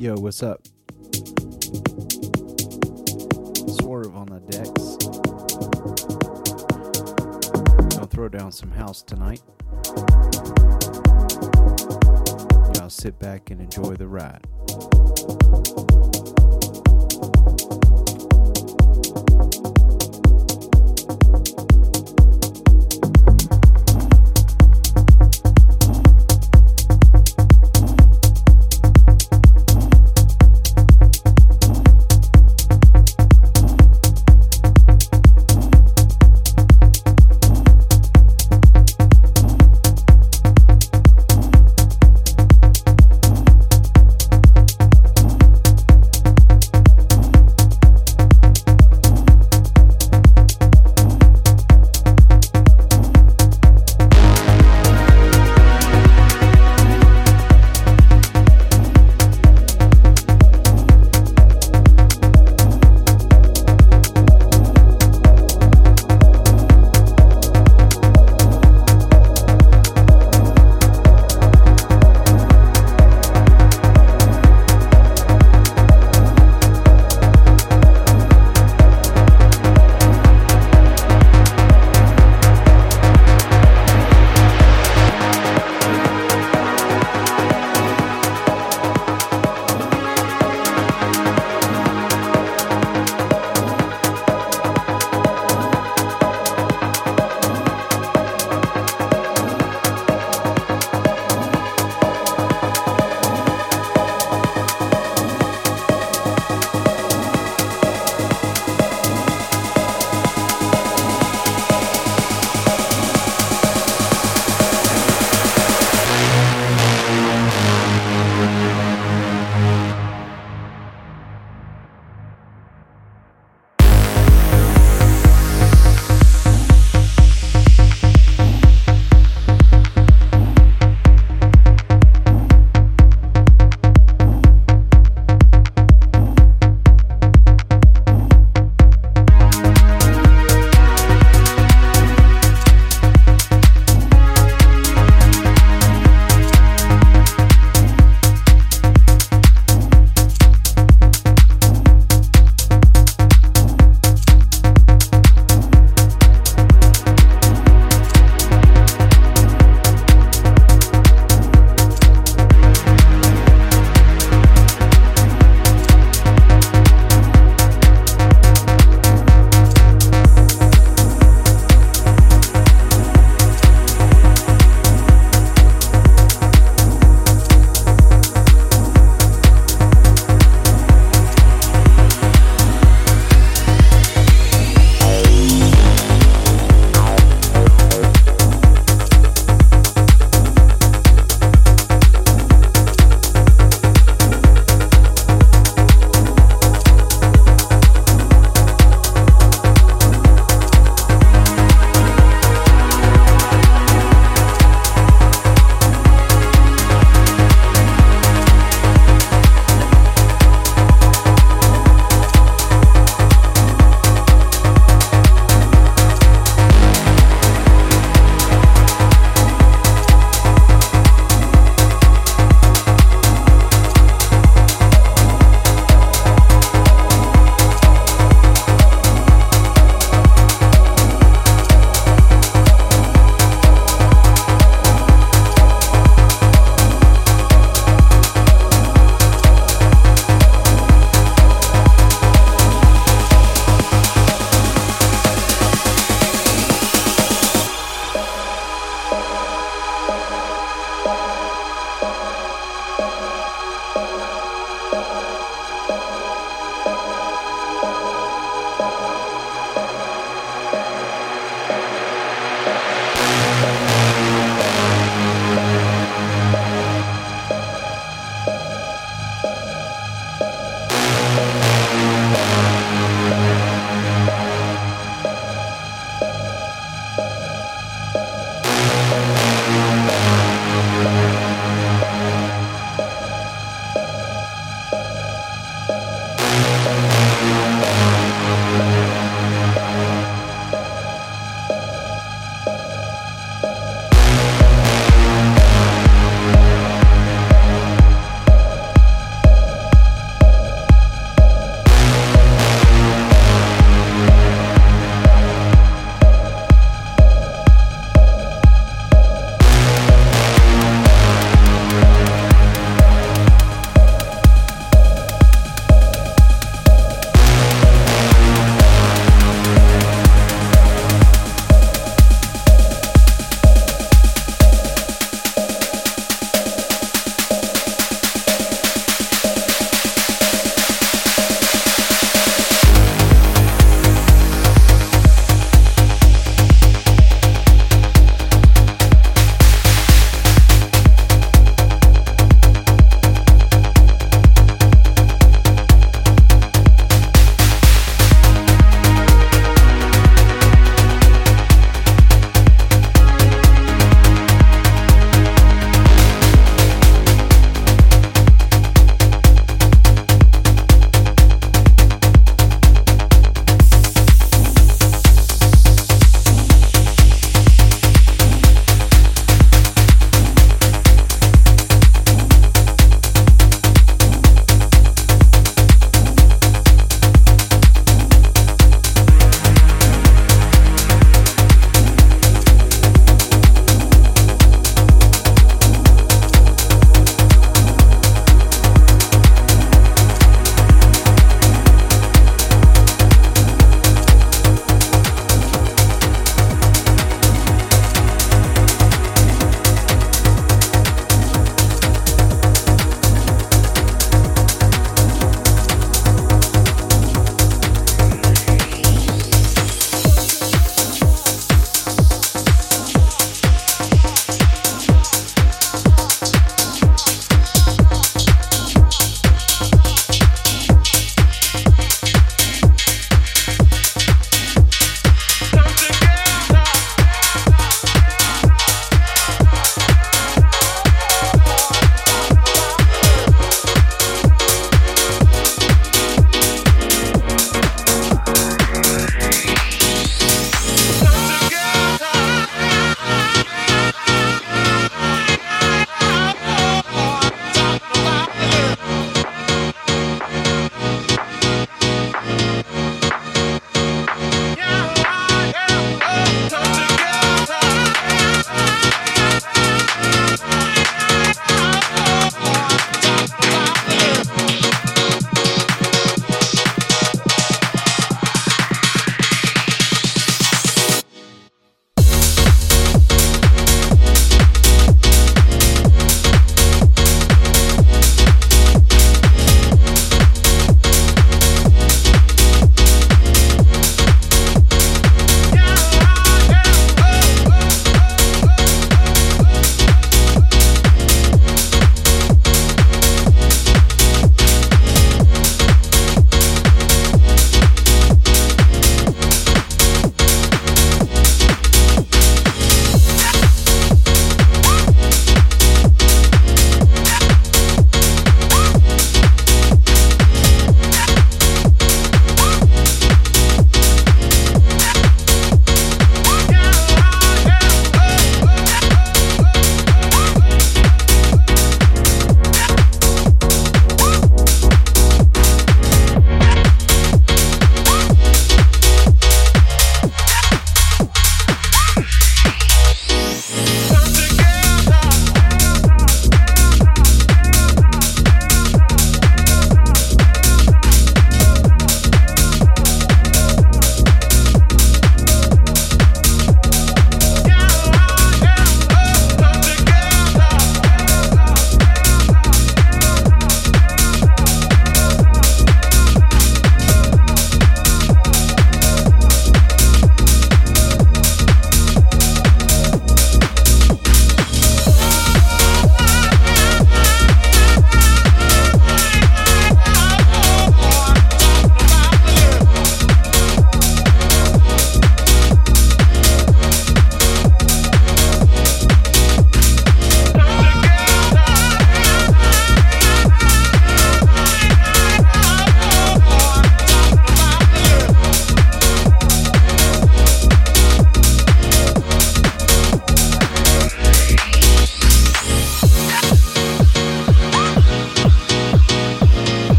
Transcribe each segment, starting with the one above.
Yo, what's up? Swerve on the decks. Gonna throw down some house tonight. Y'all sit back and enjoy the ride.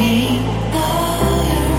Me down.